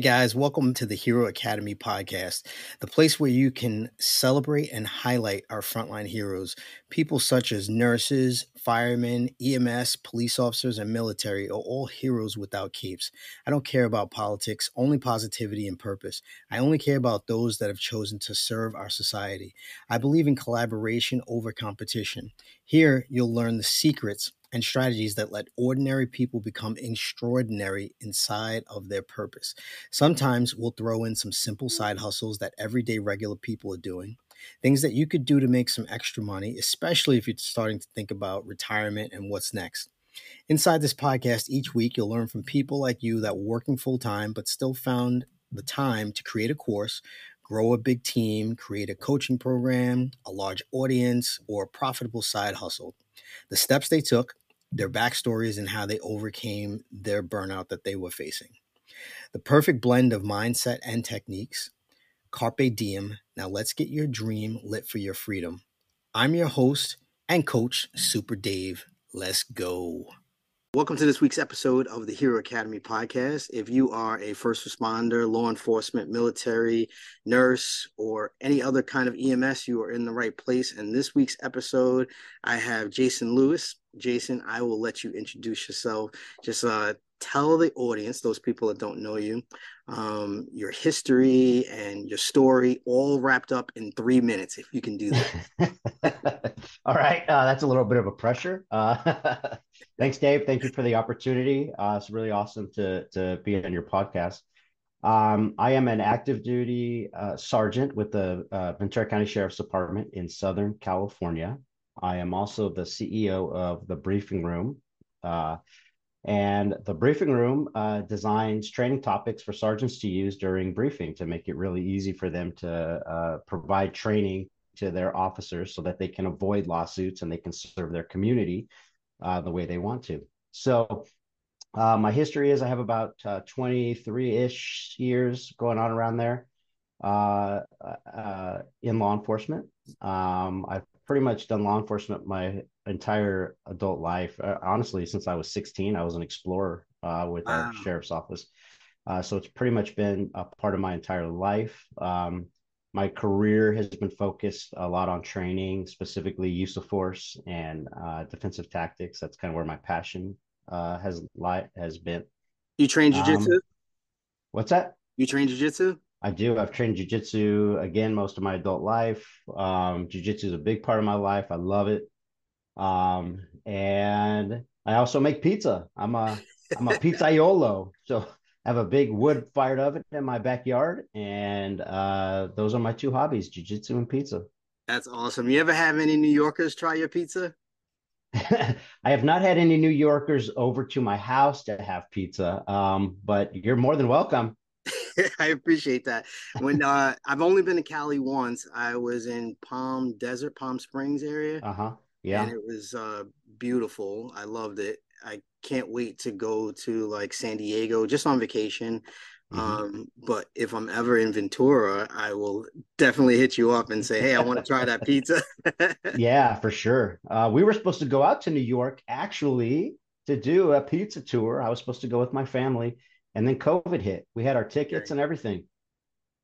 Hey guys, welcome to the Hero Academy podcast, the place where you can celebrate and highlight our frontline heroes. People such as nurses, firemen, EMS, police officers, and military are all heroes without capes. I don't care about politics, only positivity and purpose. I only care about those that have chosen to serve our society. I believe in collaboration over competition. Here, you'll learn the secrets and strategies that let ordinary people become extraordinary inside of their purpose. Sometimes we'll throw in some simple mm. side hustles that everyday regular people are doing, things that you could do to make some extra money, especially if you're starting to think about retirement and what's next. Inside this podcast, each week you'll learn from people like you that were working full time but still found the time to create a course, grow a big team, create a coaching program, a large audience, or a profitable side hustle. The steps they took, their backstories and how they overcame their burnout that they were facing. The perfect blend of mindset and techniques. Carpe diem. Now let's get your dream lit for your freedom. I'm your host and coach, Super Dave. Let's go. Welcome to this week's episode of the Hero Academy podcast. If you are a first responder, law enforcement, military, nurse, or any other kind of EMS, you are in the right place. And this week's episode, I have Jason Louis. Jason, I will let you introduce yourself. Just uh, tell the audience, those people that don't know you, um, your history and your story, all wrapped up in three minutes, if you can do that. all right, uh, that's a little bit of a pressure. Uh, thanks, Dave. Thank you for the opportunity. Uh, it's really awesome to to be on your podcast. Um, I am an active duty uh, sergeant with the uh, Ventura County Sheriff's Department in Southern California. I am also the CEO of the Briefing Room. And the briefing room uh, designs training topics for sergeants to use during briefing to make it really easy for them to uh, provide training to their officers so that they can avoid lawsuits and they can serve their community uh, the way they want to. So, uh, my history is I have about 23 uh, ish years going on around there uh, in law enforcement. Um, I've pretty much done law enforcement my entire adult life. Uh, honestly, since I was 16, I was an explorer uh, with wow. our sheriff's office. Uh, so it's pretty much been a part of my entire life. Um, my career has been focused a lot on training, specifically use of force and uh, defensive tactics. That's kind of where my passion uh, has li- has been. You train jujitsu? Um, what's that? You train jujitsu? I do. I've trained jujitsu again most of my adult life. Um, jujitsu is a big part of my life. I love it. Um, and I also make pizza. I'm a I'm a pizzaiolo. So I have a big wood fired oven in my backyard, and uh, those are my two hobbies: jujitsu and pizza. That's awesome. You ever have any New Yorkers try your pizza? I have not had any New Yorkers over to my house to have pizza, um, but you're more than welcome. I appreciate that. When uh, I've only been to Cali once, I was in Palm Desert, Palm Springs area. Uh huh. Yeah. And it was uh, beautiful. I loved it. I can't wait to go to like San Diego just on vacation. Mm-hmm. Um, but if I'm ever in Ventura, I will definitely hit you up and say, "Hey, I want to try that pizza." yeah, for sure. Uh, we were supposed to go out to New York actually to do a pizza tour. I was supposed to go with my family, and then COVID hit. We had our tickets and everything,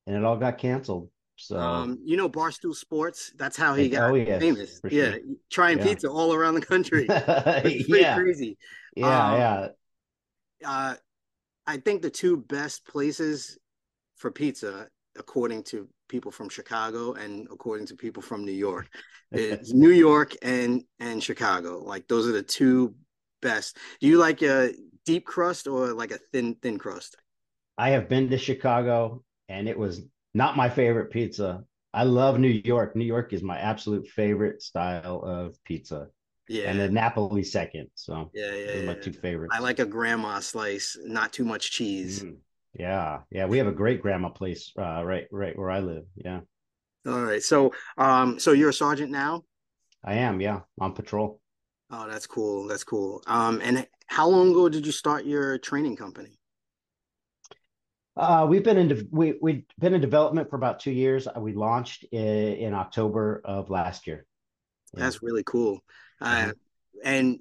and it all got canceled. So um, you know Barstool Sports, that's how he got oh, yes, famous. Yeah, sure. trying yeah. pizza all around the country. It's pretty yeah. crazy. Yeah, um, yeah. Uh, I think the two best places for pizza, according to people from Chicago and according to people from New York, is New York and and Chicago. Like those are the two best. Do you like a deep crust or like a thin thin crust? I have been to Chicago and it was not my favorite pizza. I love New York. New York is my absolute favorite style of pizza. Yeah. And then Napoli second. So yeah, yeah, yeah. my two favorites. I like a grandma slice, not too much cheese. Mm. Yeah. Yeah. We have a great grandma place uh, right right where I live. Yeah. All right. So, um, so you're a sergeant now? I am, yeah, on patrol. Oh, that's cool. That's cool. Um, and how long ago did you start your training company? Uh, we've been in we we've been in development for about two years. We launched in, in October of last year. Yeah. That's really cool. Uh, and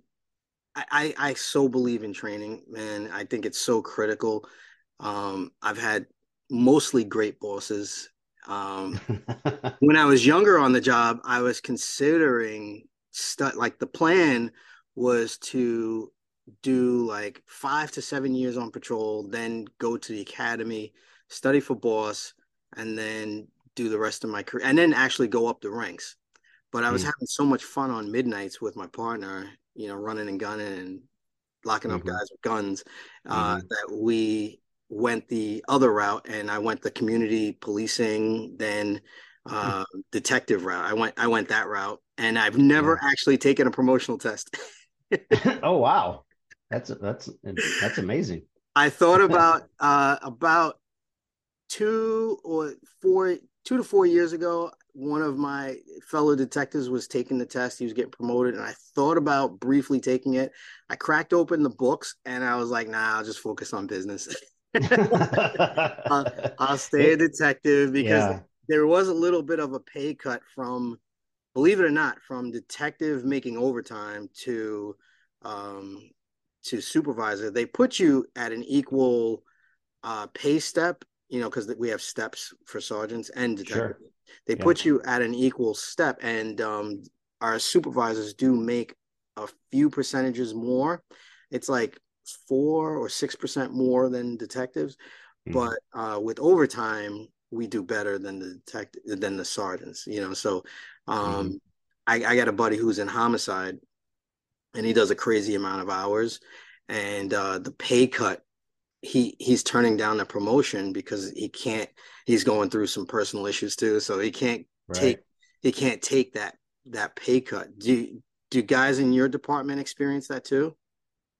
I, I so believe in training, man. I think it's so critical. Um, I've had mostly great bosses. Um, when I was younger on the job, I was considering stu- like the plan was to do like five to seven years on patrol, then go to the academy, study for boss, and then do the rest of my career, and then actually go up the ranks. But I was mm. having so much fun on midnights with my partner, you know, running and gunning and locking mm-hmm. up guys with guns, uh, mm-hmm. that we went the other route, and I went the community policing, then hmm. uh, mm. detective route. I went I went that route, and I've never yeah. actually taken a promotional test. oh wow, that's that's that's amazing. I thought about uh, about two or four two to four years ago one of my fellow detectives was taking the test. He was getting promoted, and I thought about briefly taking it. I cracked open the books, and I was like, "Nah, I'll just focus on business. I'll, I'll, stay a detective because yeah. there was a little bit of a pay cut from, believe it or not, from detective making overtime to, um, to supervisor. They put you at an equal uh, pay step, you know, because we have steps for sergeants and detectives. Sure they yeah. put you at an equal step and um, our supervisors do make a few percentages more it's like four or six percent more than detectives mm-hmm. but uh, with overtime we do better than the detective than the sergeants you know so um, mm-hmm. I, I got a buddy who's in homicide and he does a crazy amount of hours and uh, the pay cut he he's turning down the promotion because he can't he's going through some personal issues too so he can't right. take he can't take that that pay cut do do guys in your department experience that too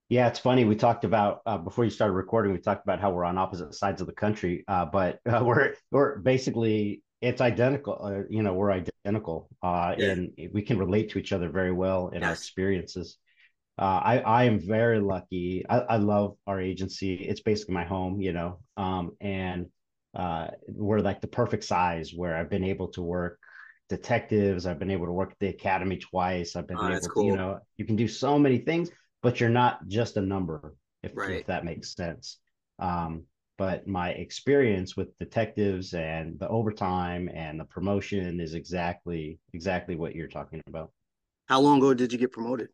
yeah it's funny we talked about uh, before you started recording we talked about how we're on opposite sides of the country uh, but uh, we're we're basically it's identical uh, you know we're identical uh, yeah. and we can relate to each other very well in yes. our experiences uh, I I am very lucky. I, I love our agency. It's basically my home, you know. Um, and uh, we're like the perfect size where I've been able to work detectives. I've been able to work at the academy twice. I've been oh, able to, cool. you know, you can do so many things, but you're not just a number, if, right. if that makes sense. Um, but my experience with detectives and the overtime and the promotion is exactly exactly what you're talking about. How long ago did you get promoted?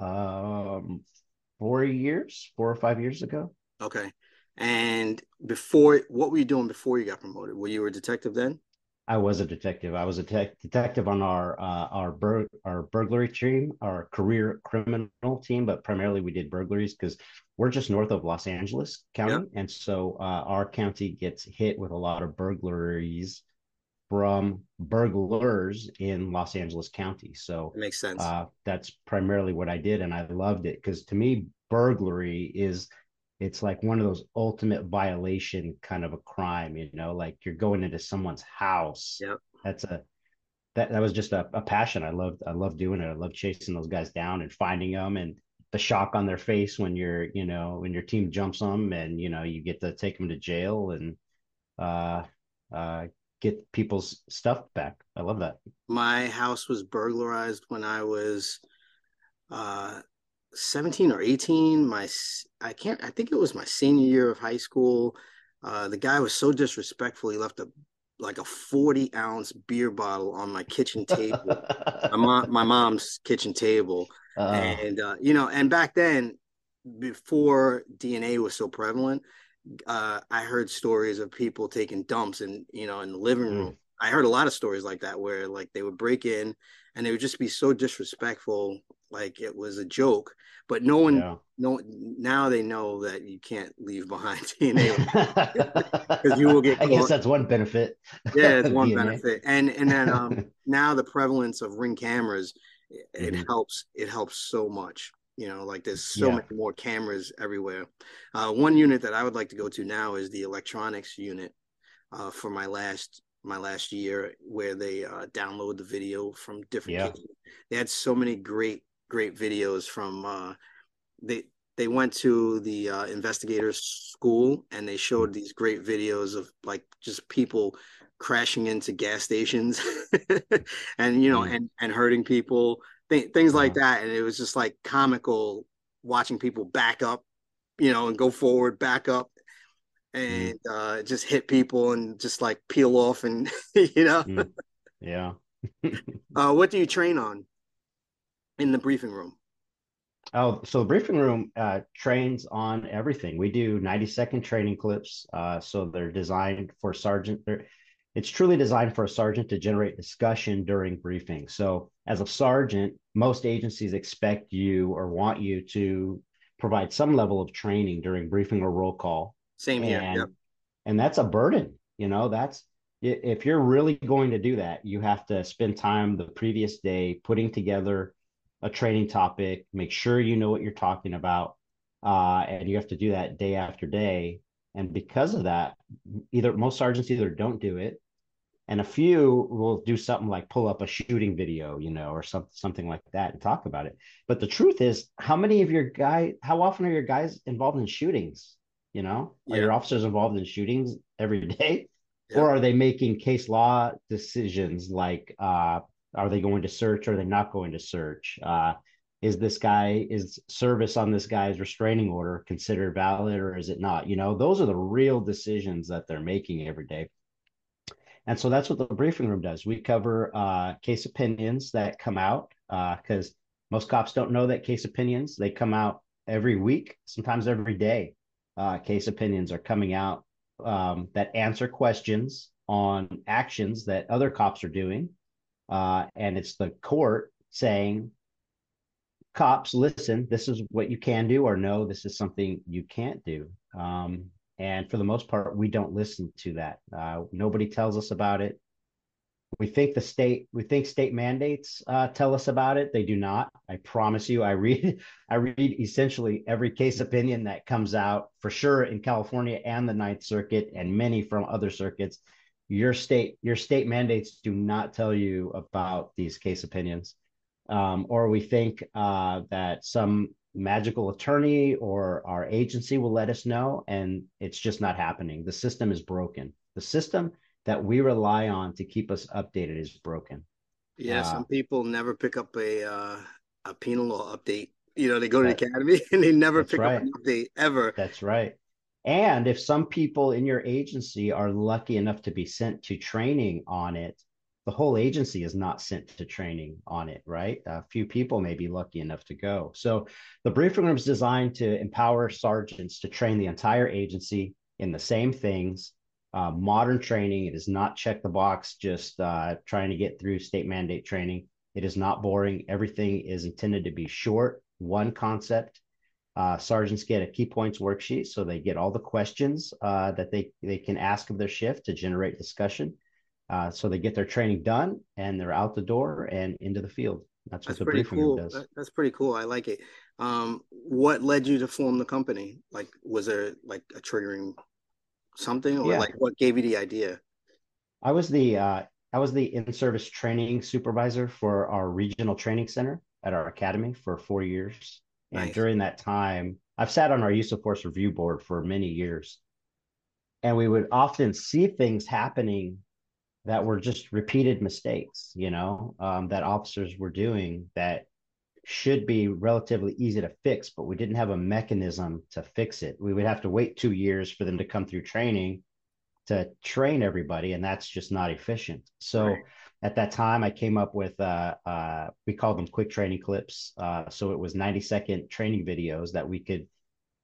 Um, four years, four or five years ago. Okay. And before, what were you doing before you got promoted? Were you a detective then? I was a detective. I was a te- detective on our uh, our bur- our burglary team, our career criminal team, but primarily we did burglaries because we're just north of Los Angeles County, yep. and so uh, our county gets hit with a lot of burglaries from burglars in Los Angeles County. So it makes sense. Uh, that's primarily what I did, and I loved it because to me, burglary is it's like one of those ultimate violation kind of a crime. You know, like you're going into someone's house. Yep. That's a that that was just a, a passion. I loved I loved doing it. I loved chasing those guys down and finding them and the shock on their face when you're you know when your team jumps them and you know you get to take them to jail and uh uh get people's stuff back. I love that. My house was burglarized when I was uh 17 or 18 my i can't i think it was my senior year of high school. Uh the guy was so disrespectful he left a like a 40 ounce beer bottle on my kitchen table. My, mom, my mom's kitchen table. Uh, and uh, you know and back then before dna was so prevalent uh, I heard stories of people taking dumps and you know in the living mm. room. Mm. I heard a lot of stories like that where like they would break in and they would just be so disrespectful, like it was a joke. But no one, yeah. no now they know that you can't leave behind DNA because you will get. Caught. I guess that's one benefit. Yeah, it's one DNA. benefit, and and then um, now the prevalence of ring cameras, it mm-hmm. helps. It helps so much. You know, like there's so yeah. many more cameras everywhere. Uh, one unit that I would like to go to now is the electronics unit uh, for my last my last year where they uh, download the video from different Yeah. kids. They had so many great great videos from uh, they they went to the uh, investigators school and they showed these great videos of like just people crashing into gas stations and you know Mm. and and hurting people th- things like that and it was just like comical watching people back up you know and go forward back up Mm. and uh just hit people and just like peel off and you know Mm. Yeah. uh what do you train on in the briefing room Oh, so the briefing room uh, trains on everything. We do 90 second training clips. Uh, so they're designed for sergeant. They're, it's truly designed for a sergeant to generate discussion during briefing. So as a sergeant, most agencies expect you or want you to provide some level of training during briefing or roll call. same here and yep. and that's a burden you know that's if you're really going to do that you have to spend time the previous day putting together a training topic make sure you know what you're talking about uh, and you have to do that day after day and because of that either most sergeants either don't do it and a few will do something like pull up a shooting video you know or some, something like that and talk about it. But the truth is how many of your guys how often are your guys involved in shootings? You know are your officers involved in shootings every day? Yeah. or are they making case law decisions like uh are they going to search or are they not going to search? Uh is this guy is service on this guy's restraining order considered valid or is it not? You know those are the real decisions that they're making every day and so that's what the briefing room does. We cover uh, case opinions that come out because most cops don't know that case opinions they come out every week, sometimes every day. Uh, case opinions are coming out um, that answer questions on actions that other cops are doing, uh, and it's the court saying, "Cops, listen. This is what you can do, or no, this is something you can't do." Um, and for the most part, we don't listen to that. Uh, nobody tells us about it. We think the state, we think state mandates uh, tell us about it. They do not. I promise you. I read, I read essentially every case opinion that comes out for sure in California and the Ninth Circuit and many from other circuits. Your state, your state mandates do not tell you about these case opinions. Um, or we think uh, that some magical attorney or our agency will let us know and it's just not happening. The system is broken. The system that we rely on to keep us updated is broken. Yeah uh, some people never pick up a uh a penal law update. You know they go to That- the academy and they never pick right. up an update ever. That's right. And if some people in your agency are lucky enough to be sent to training on it the whole agency is not sent to training on it right? A few people may be lucky enough to go. So the briefing room is designed to empower sergeants to train the entire agency in the same things. Uh, modern training it is not check the box just uh, trying to get through state mandate training. It is not boring. Everything is intended to be short one concept. Uh, sergeants get a key points worksheet so they get all the questions uh, that they, they can ask of their shift to generate discussion uh, so they get their training done and they're out the door and into the field. That's what the pretty briefing cool. room does that's pretty cool. I like it. Um what led you to form the company? Like was there like a triggering something or Yeah. like what gave you the idea? I was the uh, I was the in-service training supervisor for our regional training center at our academy for four years. And during that time, I've sat on our use of force review board for many years. And we would often see things happening that were just repeated mistakes, you know, um, that officers were doing that should be relatively easy to fix, but we didn't have a mechanism to fix it. We would have to wait two years for them to come through training to train everybody, and that's just not efficient. So Right. at that time, I came up with uh, uh, we called them quick training clips. Uh, so it was 90 second training videos that we could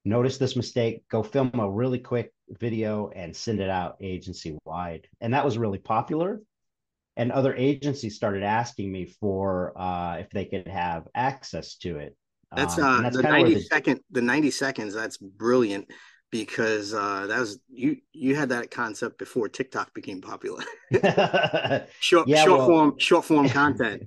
notice this mistake, go film a really quick video, and send it out agency wide. And that was really popular. And other agencies started asking me for uh, if they could have access to it. That's Um, uh that's the kinda 90 the- second the 90 seconds that's brilliant because uh that was you you had that concept before TikTok became popular. Short Yeah, short well- form short form content.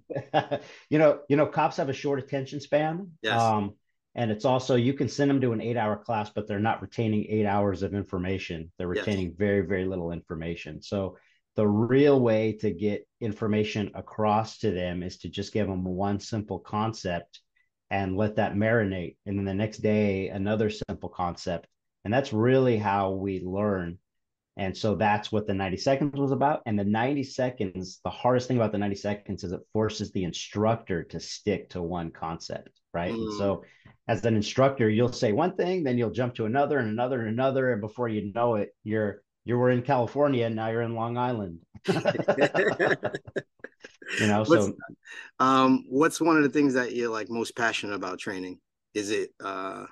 you know, you know, cops have a short attention span. Yes. Um, and it's also you can send them to an eight-hour class, but they're not retaining eight hours of information. They're Yes. retaining very, very little information. So the real way to get information across to them is to just give them one simple concept and let that marinate. And then the next day, another simple concept. And that's really how we learn. And so that's what the 90 seconds was about. And the 90 seconds, the hardest thing about the 90 seconds is it forces the instructor to stick to one concept. Right. Mm. And so as an instructor, you'll say one thing, then you'll jump to another and another and another. And before you know it, you're you were in California and now you're in Long Island. you know, what's, so um, what's one of the things that you're like most passionate about training? Is it uh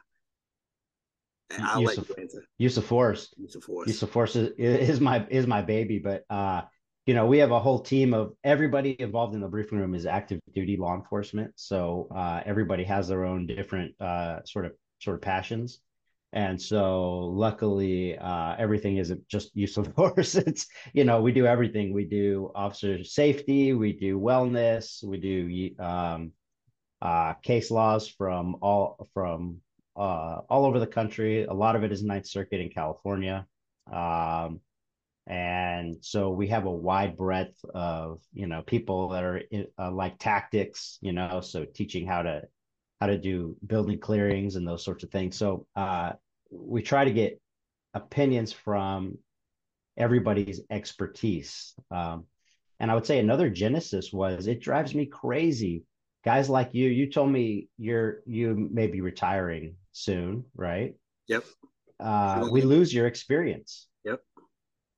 I'll use of, use of force. Use of force. Use of force is, is my is my baby, but uh you know, we have a whole team of everybody involved in the briefing room is active duty law enforcement. So uh, everybody has their own different uh, sort of sort of passions. And so luckily, uh, everything isn't just use of force. It's, you know, we do everything. We do officer safety, we do wellness, we do um, uh, case laws from all from uh, all over the country. A lot of it is Ninth Circuit in California. Um, and so we have a wide breadth of you know people that are in, uh, like tactics you know so teaching how to how to do building clearings and those sorts of things so uh, we try to get opinions from everybody's expertise. Um, and I would say another genesis was it drives me crazy. Guys like you, you told me you're you may be retiring soon, right? Yep. Uh, we lose your experience. Yep.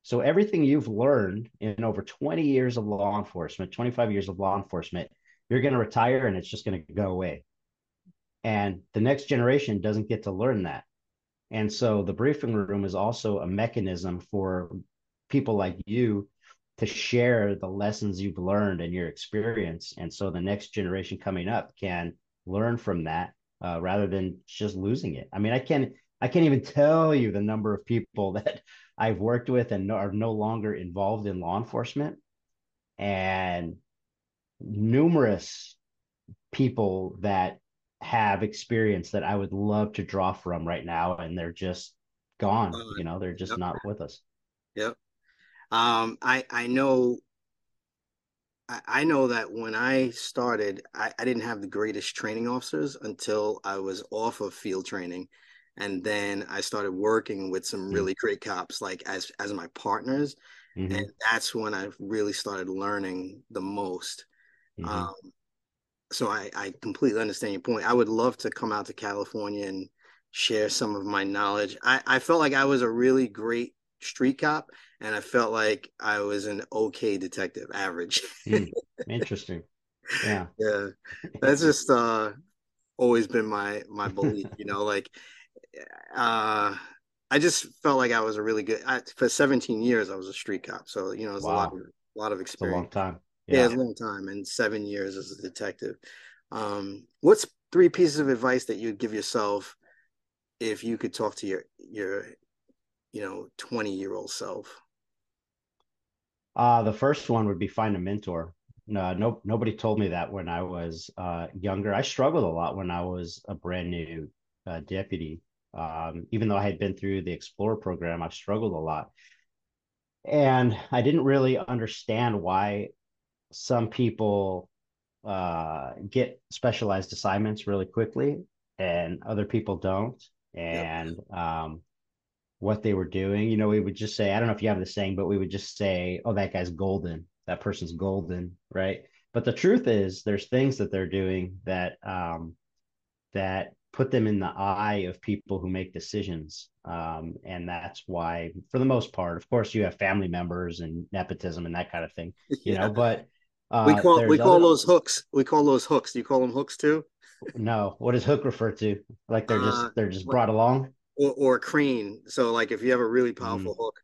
So everything you've learned in over 20 years of law enforcement, 25 years of law enforcement, you're going to retire and it's just going to go away. And the next generation doesn't get to learn that. And so the briefing room is also a mechanism for people like you to share the lessons you've learned and your experience. And so the next generation coming up can learn from that uh, rather than just losing it. I mean, I can't, I can't even tell you the number of people that I've worked with and are no longer involved in law enforcement and numerous people that have experience that I would love to draw from right now, and they're just gone. You know, they're just yep. not with us. Yep. Um, I I know. I, I know that when I started, I, I didn't have the greatest training officers until I was off of field training, and then I started working with some mm-hmm. really great cops, like as as my partners, mm-hmm. and that's when I really started learning the most. Mm-hmm. Um, so I, I completely understand your point. I would love to come out to California and share some of my knowledge. I, I felt like I was a really great street cop and I felt like I was an okay detective, average. mm, interesting. Yeah. Yeah. That's just uh always been my my belief, you know, like uh I just felt like I was a really good I, for 17 years I was a street cop. So, you know, it's wow. a lot of a lot of experience. It's a long time. Yeah. yeah, a long time and seven years as a detective. Um, what's three pieces of advice that you'd give yourself if you could talk to your your you know 20 year old self? Uh, the first one would be find a mentor. No, no, nobody told me that when I was uh, younger. I struggled a lot when I was a brand new uh, deputy. Um, even though I had been through the Explorer program, I struggled a lot. And I didn't really understand why some people uh, get specialized assignments really quickly and other people don't. And yep. um, what they were doing, you know, we would just say, I don't know if you have the saying, but we would just say, oh, that guy's golden. That person's golden, right? But the truth is, there's things that they're doing that um, that put them in the eye of people who make decisions. Um, and that's why, for the most part, of course, you have family members and nepotism and that kind of thing, you yeah. know, but uh, we call we call other... those hooks. We call those hooks. Do you call them hooks too? No. What does hook refer to? Like they're just uh, they're just brought along. Or, or crane. So like if you have a really powerful mm. hook,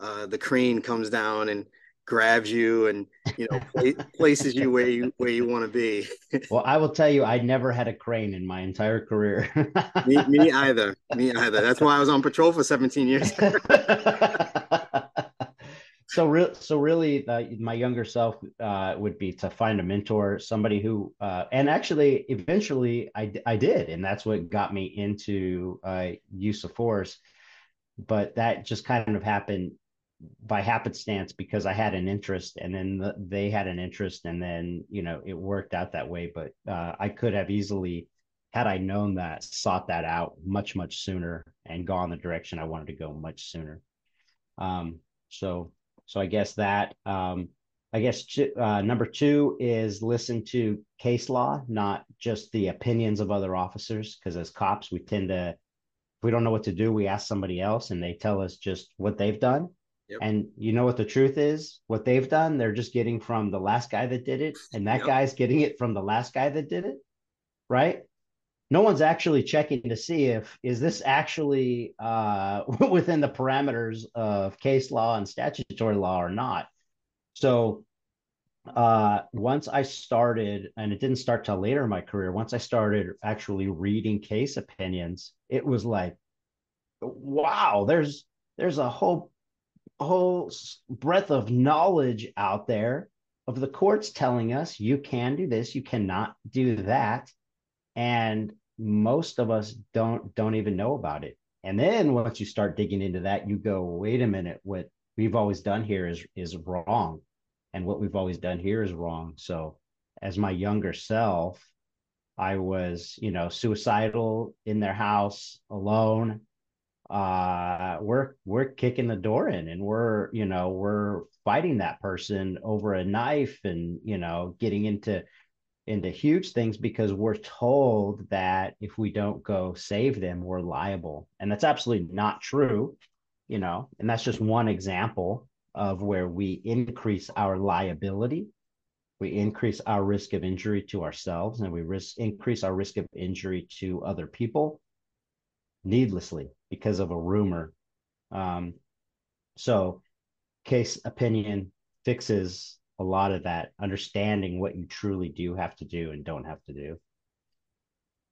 uh, the crane comes down and grabs you and you know places you where you where you want to be. well, I will tell you, I never had a crane in my entire career. me, me either. Me either. That's why I was on patrol for 17 years so real so really uh, my younger self uh, would be to find a mentor somebody who uh, and actually eventually I, I did and that's what got me into uh, use of force. But that just kind of happened by happenstance because I had an interest and then the, they had an interest and then you know it worked out that way. But uh, I could have easily had I known that sought that out much much sooner and gone the direction I wanted to go much sooner. Um, so so I guess that um, I guess uh, number two is listen to case law not just the opinions of other officers because as cops we tend to if we don't know what to do we ask somebody else and they tell us just what they've done Yep. And you know what the truth is? What they've done, they're just getting from the last guy that did it, and that yep. guy's getting it from the last guy that did it, right? No one's actually checking to see if is this actually uh, within the parameters of case law and statutory law or not. So uh, once I started, and it didn't start till later in my career. Once I started actually reading case opinions, it was like, wow, there's there's a whole whole breadth of knowledge out there of the courts telling us you can do this, you cannot do that, and most of us don't don't even know about it. And then once you start digging into that, you go, wait a minute, what we've always done here is is wrong, and what we've always done here is wrong. So, as my younger self, I was, you know, suicidal in their house alone uh we're we're kicking the door in and we're you know we're fighting that person over a knife and you know getting into into huge things because we're told that if we don't go save them we're liable and that's absolutely not true you know and that's just one example of where we increase our liability we increase our risk of injury to ourselves and we risk increase our risk of injury to other people needlessly because of a rumor. Um, so, case opinion fixes a lot of that, understanding what you truly do have to do and don't have to do.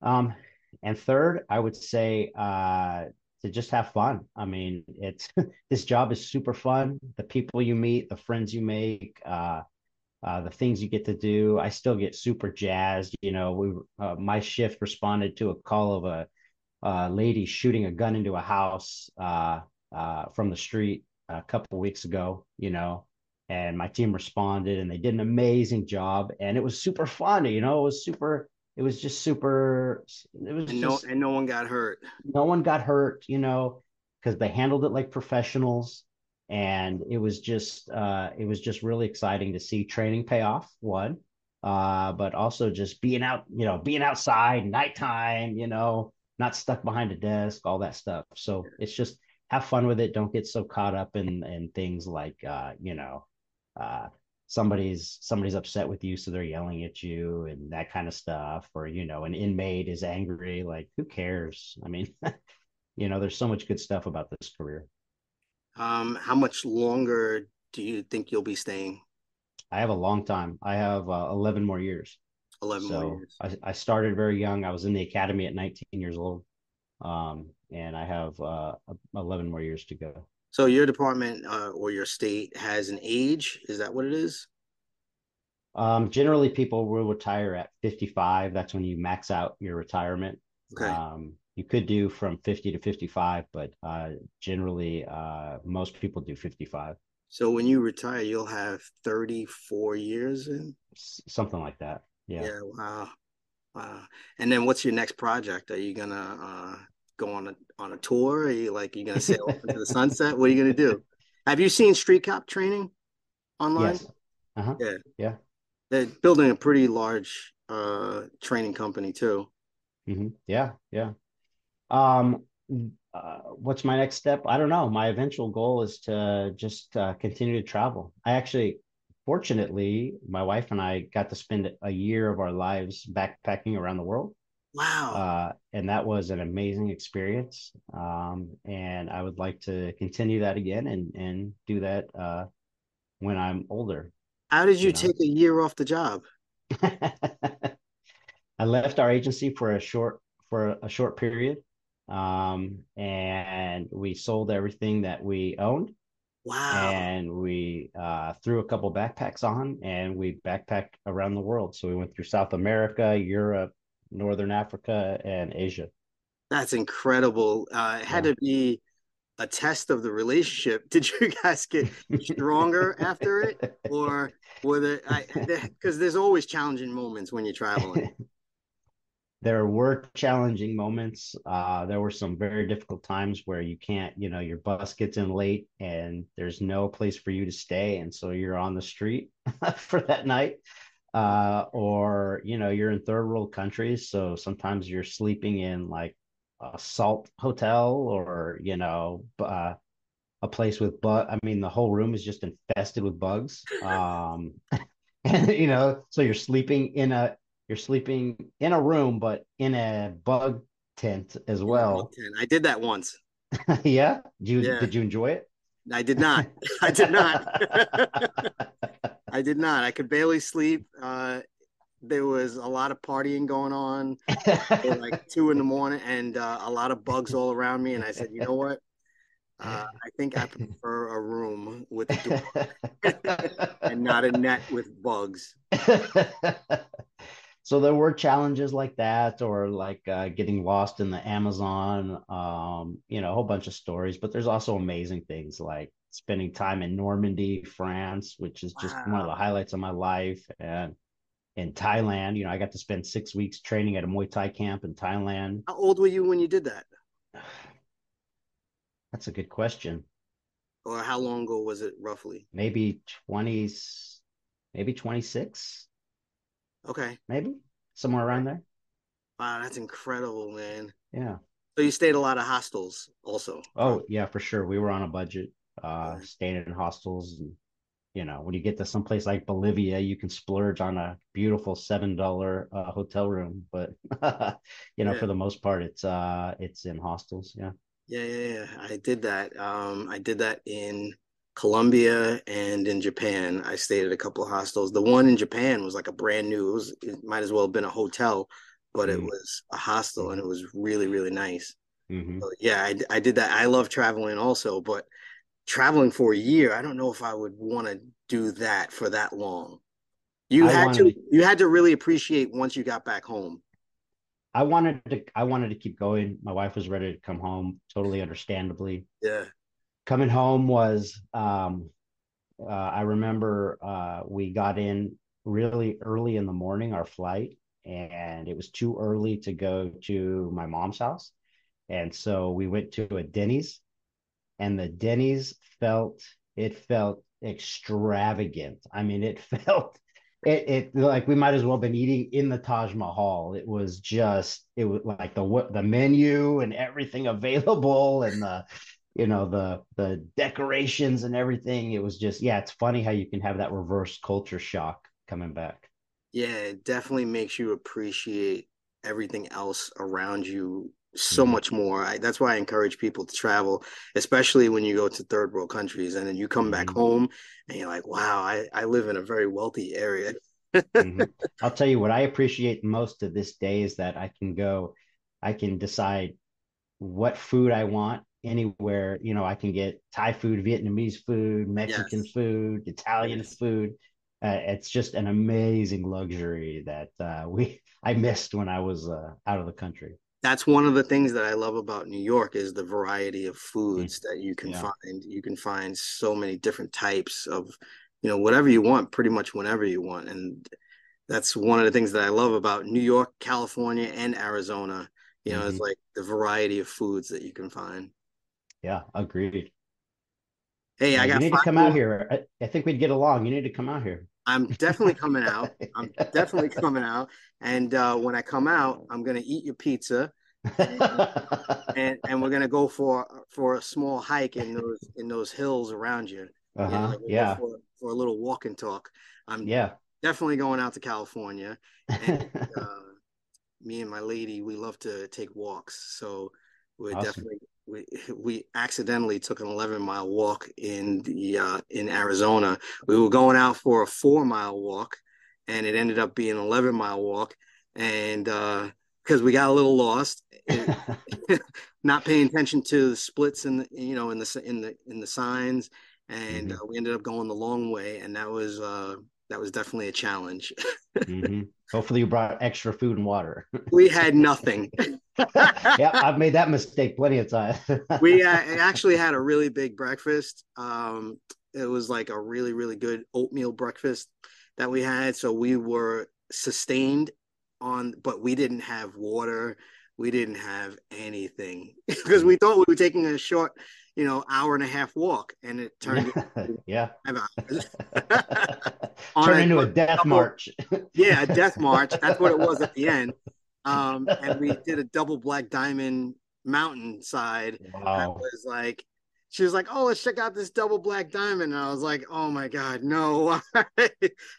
Um, and third, I would say uh, to just have fun. I mean, it's this job is super fun. The people you meet, the friends you make, uh, uh, the things you get to do. I still get super jazzed. You know, we uh, my shift responded to a call of a lady shooting a gun into a house uh, uh, from the street a couple weeks ago, you know, and my team responded and they did an amazing job and it was super fun, you know, it was super, it was just super, it was and just, no, and no one got hurt. No one got hurt, you know, because they handled it like professionals and it was just, uh, it was just really exciting to see training pay off one, uh, but also just being out, you know, being outside nighttime, you know, not stuck behind a desk, all that stuff. So it's just have fun with it. Don't get so caught up in in things like uh, you know, uh, somebody's somebody's upset with you, so they're yelling at you and that kind of stuff. Or you know, an inmate is angry. Like who cares? I mean, you know, there's so much good stuff about this career. Um, how much longer do you think you'll be staying? I have a long time. I have uh, 11 more years. 11 so more years. I, I started very young. I was in the academy at 19 years old. Um, and I have uh, 11 more years to go. So your department uh, or your state has an age? Is that what it is? Um, generally, people will retire at 55. That's when you max out your retirement. Okay. Um, you could do from 50 to 55, but uh, generally, uh, most people do 55. So when you retire, you'll have 34 years in? Something like that. Yeah. Yeah. Wow. Wow. And then what's your next project? Are you gonna uh, go on a on a tour? Are you like you gonna sail off into the sunset? What are you gonna do? Have you seen Street Cop training online? Yes. Uh-huh. Yeah. Yeah. They're building a pretty large uh training company too. Mm-hmm. Yeah. Yeah. Um uh, what's my next step? I don't know. My eventual goal is to just uh, continue to travel. I actually fortunately, my wife and I got to spend a year of our lives backpacking around the world. Wow. Uh, and that was an amazing experience. Um, and I would like to continue that again and, and do that uh, when I'm older. How did you, you take a year off the job? I left our agency for a short for a short period. Um, and we sold everything that we owned Wow. And we uh, threw a couple backpacks on and we backpacked around the world. So we went through South America, Europe, Northern Africa, and Asia. That's incredible. Uh, it had yeah. to be a test of the relationship. Did you guys get stronger after it, or were there? Because there's always challenging moments when you're traveling. there were challenging moments. Uh, there were some very difficult times where you can't, you know, your bus gets in late and there's no place for you to stay, and so you're on the street for that night. Uh, or you know, you're in third world countries, so sometimes you're sleeping in like a salt hotel or you know uh, a place with but I mean, the whole room is just infested with bugs. Um, and you know, so you're sleeping in a you're sleeping in a room, but in a bug tent as well. I did that once. yeah. You yeah. did you enjoy it? I did not. I did not. I did not. I could barely sleep. Uh, there was a lot of partying going on like two in the morning and uh, a lot of bugs all around me and i said you know what uh, i think i prefer a room with a door and not a net with bugs so there were challenges like that or like uh, getting lost in the amazon um, you know a whole bunch of stories but there's also amazing things like spending time in normandy france which is just wow. one of the highlights of my life and in Thailand. You know, I got to spend six weeks training at a Muay Thai camp in Thailand. How old were you when you did that? That's a good question. Or how long ago was it roughly? Maybe 20s, maybe 26. Okay. Maybe somewhere around there. Wow, that's incredible, man. Yeah. So you stayed a lot of hostels also. Oh, yeah, for sure. We were on a budget, uh, staying in hostels and you know, when you get to some place like Bolivia, you can splurge on a beautiful seven dollar uh, hotel room, but you know, yeah. for the most part, it's uh, it's in hostels. Yeah. Yeah, yeah, yeah. I did that. Um, I did that in Colombia and in Japan. I stayed at a couple of hostels. The one in Japan was like a brand new. It was it might as well have been a hotel, but mm-hmm. it was a hostel, and it was really really nice. Mm-hmm. So, yeah, I, I did that. I love traveling also, but traveling for a year, I don't know if I would want to do that for that long. You I had to, to you had to really appreciate once you got back home. I wanted to I wanted to keep going. My wife was ready to come home, totally understandably. Yeah. Coming home was um uh, I remember uh, we got in really early in the morning, our flight, and it was too early to go to my mom's house. And so we went to a Denny's and the Denny's felt it felt extravagant. I mean, it felt it, it like we might as well have been eating in the Taj Mahal. It was just it was like the the menu and everything available and the you know the the decorations and everything. It was just yeah, it's funny how you can have that reverse culture shock coming back. Yeah, it definitely makes you appreciate everything else around you so mm-hmm. much more. I, that's why I encourage people to travel, especially when you go to third world countries and then you come back mm-hmm. home and you're like, wow, I, I live in a very wealthy area. mm-hmm. I'll tell you what I appreciate most of this day is that I can go, I can decide what food I want anywhere. You know, I can get Thai food, Vietnamese food, Mexican yes. food, Italian food. Uh, it's just an amazing luxury that uh, we I missed when I was uh, out of the country that's one of the things that I love about New York is the variety of foods that you can yeah. find. You can find so many different types of, you know, whatever you want, pretty much whenever you want. And that's one of the things that I love about New York, California, and Arizona. You know, mm-hmm. it's like the variety of foods that you can find. Yeah, agreed. Hey, I got. You need to come out here. I, I think we'd get along. You need to come out here. I'm definitely coming out. I'm definitely coming out. And uh, when I come out, I'm gonna eat your pizza, and, and, and we're gonna go for for a small hike in those in those hills around you. Uh-huh. You know, yeah. For, for, a little walk and talk. I'm yeah definitely going out to California. And, uh, me and my lady, we love to take walks, so we're awesome. definitely we we accidentally took an 11 mile walk in the uh, in Arizona. We were going out for a four mile walk, and it ended up being an 11 mile walk, and because uh, we got a little lost, not paying attention to the splits in the you know in the in the in the signs, and mm-hmm. uh, we ended up going the long way, and that was uh, that was definitely a challenge. mm-hmm. Hopefully, you brought extra food and water. we had nothing. yeah, I've made that mistake plenty of times. we uh, actually had a really big breakfast. Um, it was like a really, really good oatmeal breakfast that we had. So we were sustained on, but we didn't have water. We didn't have anything because we thought we were taking a short, you know, hour and a half walk, and it turned yeah five hours. Turn a- into a death double- march. yeah, a death march. That's what it was at the end. Um, and we did a double black diamond mountainside. I Wow. was like, she was like, "Oh, let's check out this double black diamond." And I was like, "Oh my god, no!"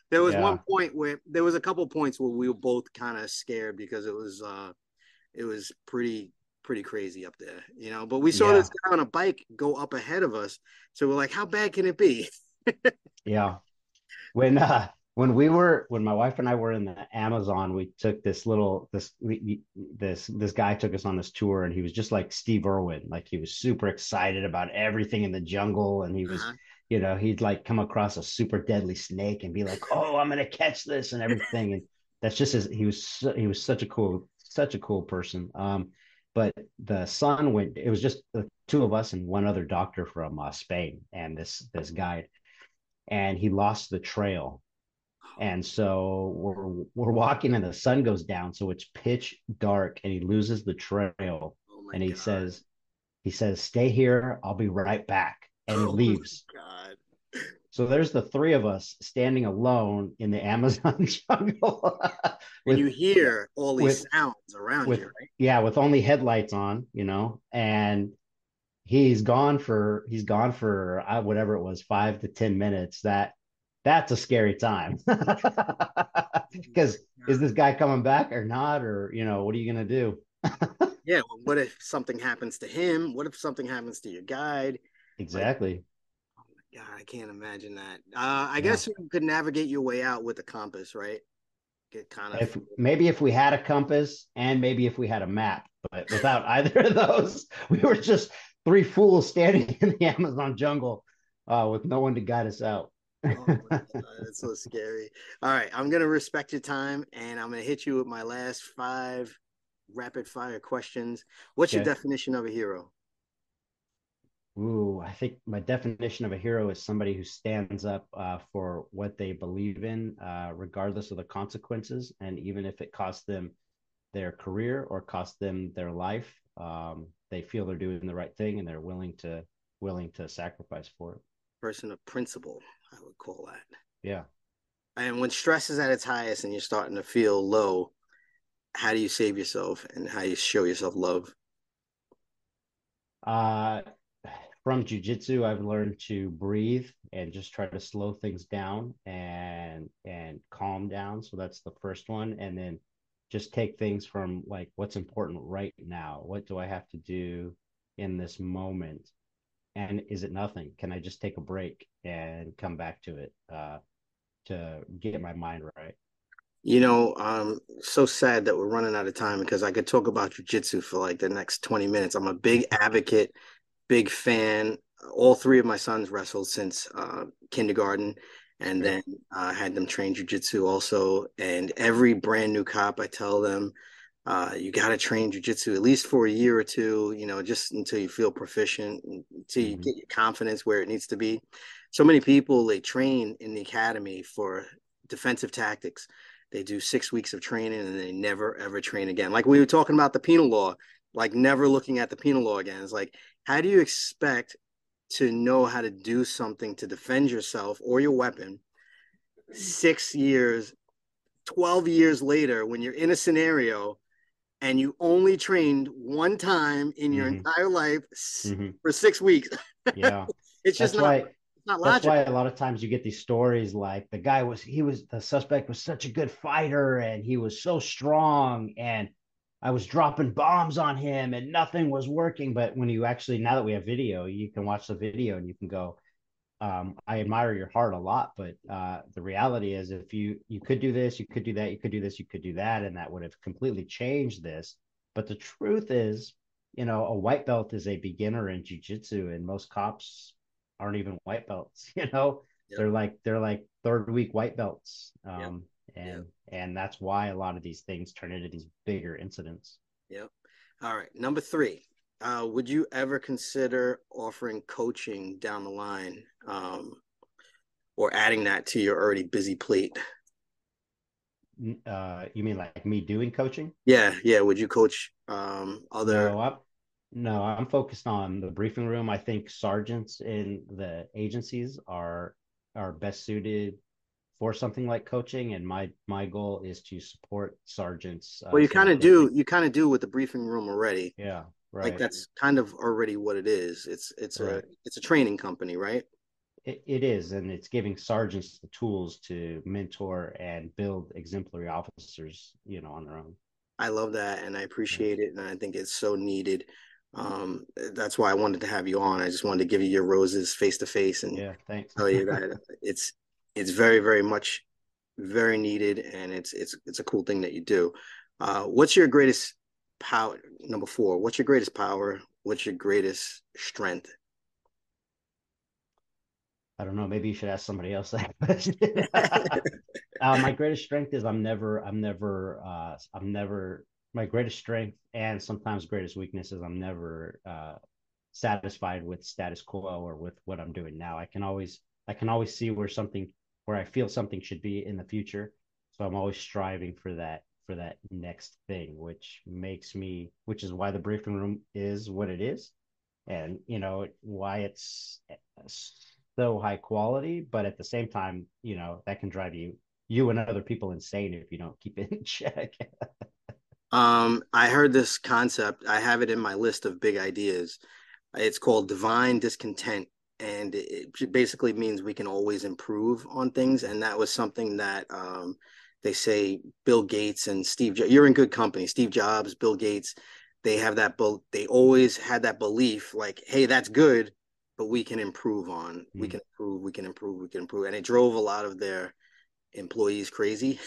there was Yeah. one point where there was a couple points where we were both kind of scared because it was uh, it was pretty pretty crazy up there, you know. But we saw Yeah. this guy on a bike go up ahead of us, so we're like, "How bad can it be?" Yeah. When uh when we were when my wife and I were in the Amazon, we took this little this this this guy took us on this tour and he was just like Steve Irwin, like he was super excited about everything in the jungle and he was Uh-huh. you know, he'd like come across a super deadly snake and be like, "Oh, I'm gonna catch this" and everything. And that's just his. He was he was such a cool such a cool person. Um, but the son went. It was just the two of us and one other doctor from uh, Spain and this this guide, and he lost the trail. And so we're we're walking and the sun goes down, so it's pitch dark, and he loses the trail Oh and he God. says he says stay here i'll be right back and he Oh leaves God. So there's the three of us standing alone in the amazon jungle And you hear all these with- sounds around with- you, right? yeah with only headlights on you know and he's gone for he's gone for uh, whatever it was five to ten minutes that that's a scary time because is this guy coming back or not or you know what are you gonna do Yeah. Well, what if something happens to him? What if something happens to your guide? exactly Oh God, I can't imagine that. Uh, I Yeah. guess you could navigate your way out with a compass, right? Get kind of. if maybe if we had a compass and maybe if we had a map but without either of those we were just three fools standing in the amazon jungle uh, with no one to guide us out Oh my God, that's so scary. All right, I'm gonna respect your time, and I'm gonna hit you with my last five rapid fire questions. What's your definition of a hero? Ooh, I think my definition of a hero is somebody who stands up uh, for what they believe in, uh, regardless of the consequences, and even if it costs them their career or costs them their life, um, they feel they're doing the right thing and they're willing to willing to sacrifice for it. Person of principle, I would call that. Yeah. And when stress is at its highest and you're starting to feel low, how do you save yourself and how you show yourself love? Uh, from jujitsu, I've learned to breathe and just try to slow things down and and calm down. So that's the first one, and then just take things from like what's important right now. What do I have to do in this moment? And is it nothing? Can I just take a break and come back to it uh, to get my mind right? You know, um, so sad that we're running out of time because I could talk about jujitsu for like the next 20 minutes. I'm a big advocate, big fan. All three of my sons wrestled since uh, kindergarten and then uh, had them train jujitsu also. And every brand new cop, I tell them, uh, you got to train jujitsu at least for a year or two, you know, just until you feel proficient, until you Mhm. get your confidence where it needs to be. So many people, they train in the academy for defensive tactics they do six weeks of training and they never ever train again. Like we were talking about the penal law, like never looking at the penal law again. It's like, how do you expect to know how to do something to defend yourself or your weapon six years, 12 years later when you're in a scenario and you only trained one time in your Mhm. entire life Mhm. for six weeks? Yeah, It's that's just not, why. it's not That's why a lot of times you get these stories like the guy was he was the suspect was such a good fighter and he was so strong and I was dropping bombs on him and nothing was working. But when you actually now that we have video, you can watch the video and you can go, um, I admire your heart a lot, but uh, the reality is if you you could do this, you could do that, you could do this, you could do that, and that would have completely changed this. But the truth is, you know, a white belt is a beginner in jujitsu, and most cops aren't even white belts. You know, Yep. they're like they're like third week white belts, Yep. And and that's why a lot of these things turn into these bigger incidents. Yep. All right. Number three. Uh, would you ever consider offering coaching down the line um, or adding that to your already busy plate? Uh, you mean like me doing coaching? Yeah, yeah. Would you coach um, other? No, I'm, no, I'm focused on the briefing room. I think sergeants in the agencies are are best suited for something like coaching, and my my goal is to support sergeants. Uh, well, you kind of do. You kind of do with the briefing room already. Yeah, right. Like that's kind of already what it is. It's it's right. a it's a training company, right? It, it is, and it's giving sergeants the tools to mentor and build exemplary officers, you know, on their own. I love that, and I appreciate it, and I think it's so needed. Um, that's why I wanted to have you on. I just wanted to give you your roses face to face and yeah, thanks. tell you that it's it's very very much very needed, and it's it's it's a cool thing that you do. Uh, what's your greatest power? Number four. What's your greatest power? What's your greatest strength? I don't know. Maybe you should ask somebody else that question. uh, my greatest strength is I'm never, I'm never, uh, I'm never. My greatest strength and sometimes greatest weakness is I'm never uh, satisfied with status quo or with what I'm doing now. I can always, I can always see where something, where I feel something should be in the future. So I'm always striving for that, for that next thing, which makes me, which is why the briefing room is what it is, and you know why it's so high quality, but at the same time, you know, that can drive you you and other people insane if you don't keep it in check. um, I heard this concept. I have it in my list of big ideas. It's called divine discontent, and it basically means we can always improve on things. And that was something that um, they say Bill Gates and Steve. Jo- you're in good company. Steve Jobs, Bill Gates. They have that. They always had that belief, like, "Hey, that's good, but we can improve on. Mm. We can improve. We can improve. We can improve. And it drove a lot of their employees crazy.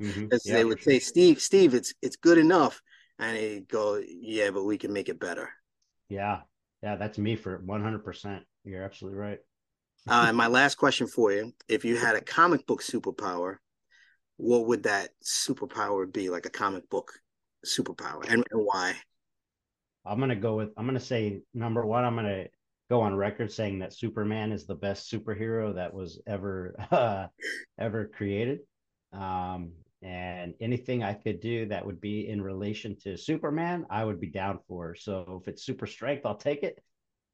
Mm-hmm. yeah, they would sure. say, "Steve, Steve, it's it's good enough," and they go, "Yeah, but we can make it better." Yeah, yeah, that's me for one hundred percent. You're absolutely right. uh, and my last question for you: If you had a comic book superpower, what would that superpower be? Like a comic book superpower, and, and why? I'm gonna go with. I'm gonna say number one. I'm gonna go on record saying that Superman is the best superhero that was ever uh, ever created. Um, and anything I could do that would be in relation to Superman, I would be down for. So if it's super strength, I'll take it.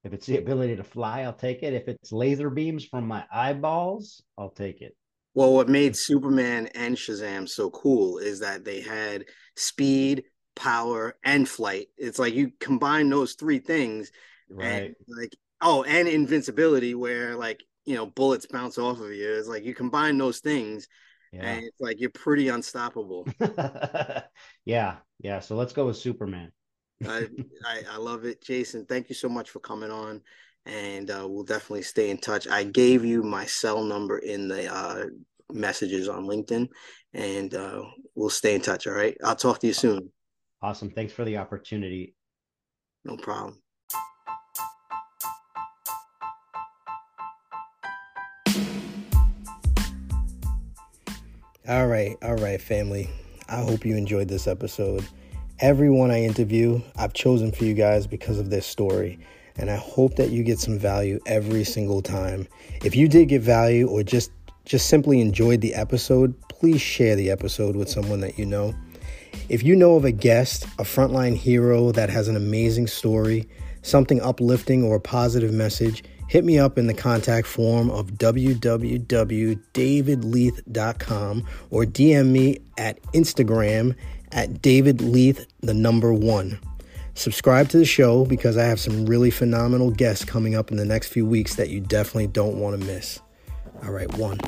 If it's the ability to fly, I'll take it. If it's laser beams from my eyeballs, I'll take it. Well, what made Superman and Shazam so cool is that they had speed, power, and flight. It's like you combine those three things, right? like oh, and invincibility, where like you know bullets bounce off of you. It's like you combine those things, yeah. and it's like you're pretty unstoppable. yeah, yeah. So let's go with Superman. I, I, I love it, Jason. Thank you so much for coming on, and uh, we'll definitely stay in touch. I gave you my cell number in the uh, messages on LinkedIn, and uh, we'll stay in touch. All right, I'll talk to you soon. Awesome. Thanks for the opportunity. No problem. All right, all right, family. I hope you enjoyed this episode. Everyone I interview, I've chosen for you guys because of their story, and I hope that you get some value every single time. If you did get value or just just simply enjoyed the episode, please share the episode with someone that you know. If you know of a guest, a frontline hero that has an amazing story, something uplifting or a positive message, hit me up in the contact form of www.davidleith.com or DM me at Instagram at David Leith, the number one. Subscribe to the show because I have some really phenomenal guests coming up in the next few weeks that you definitely don't want to miss. All right, one.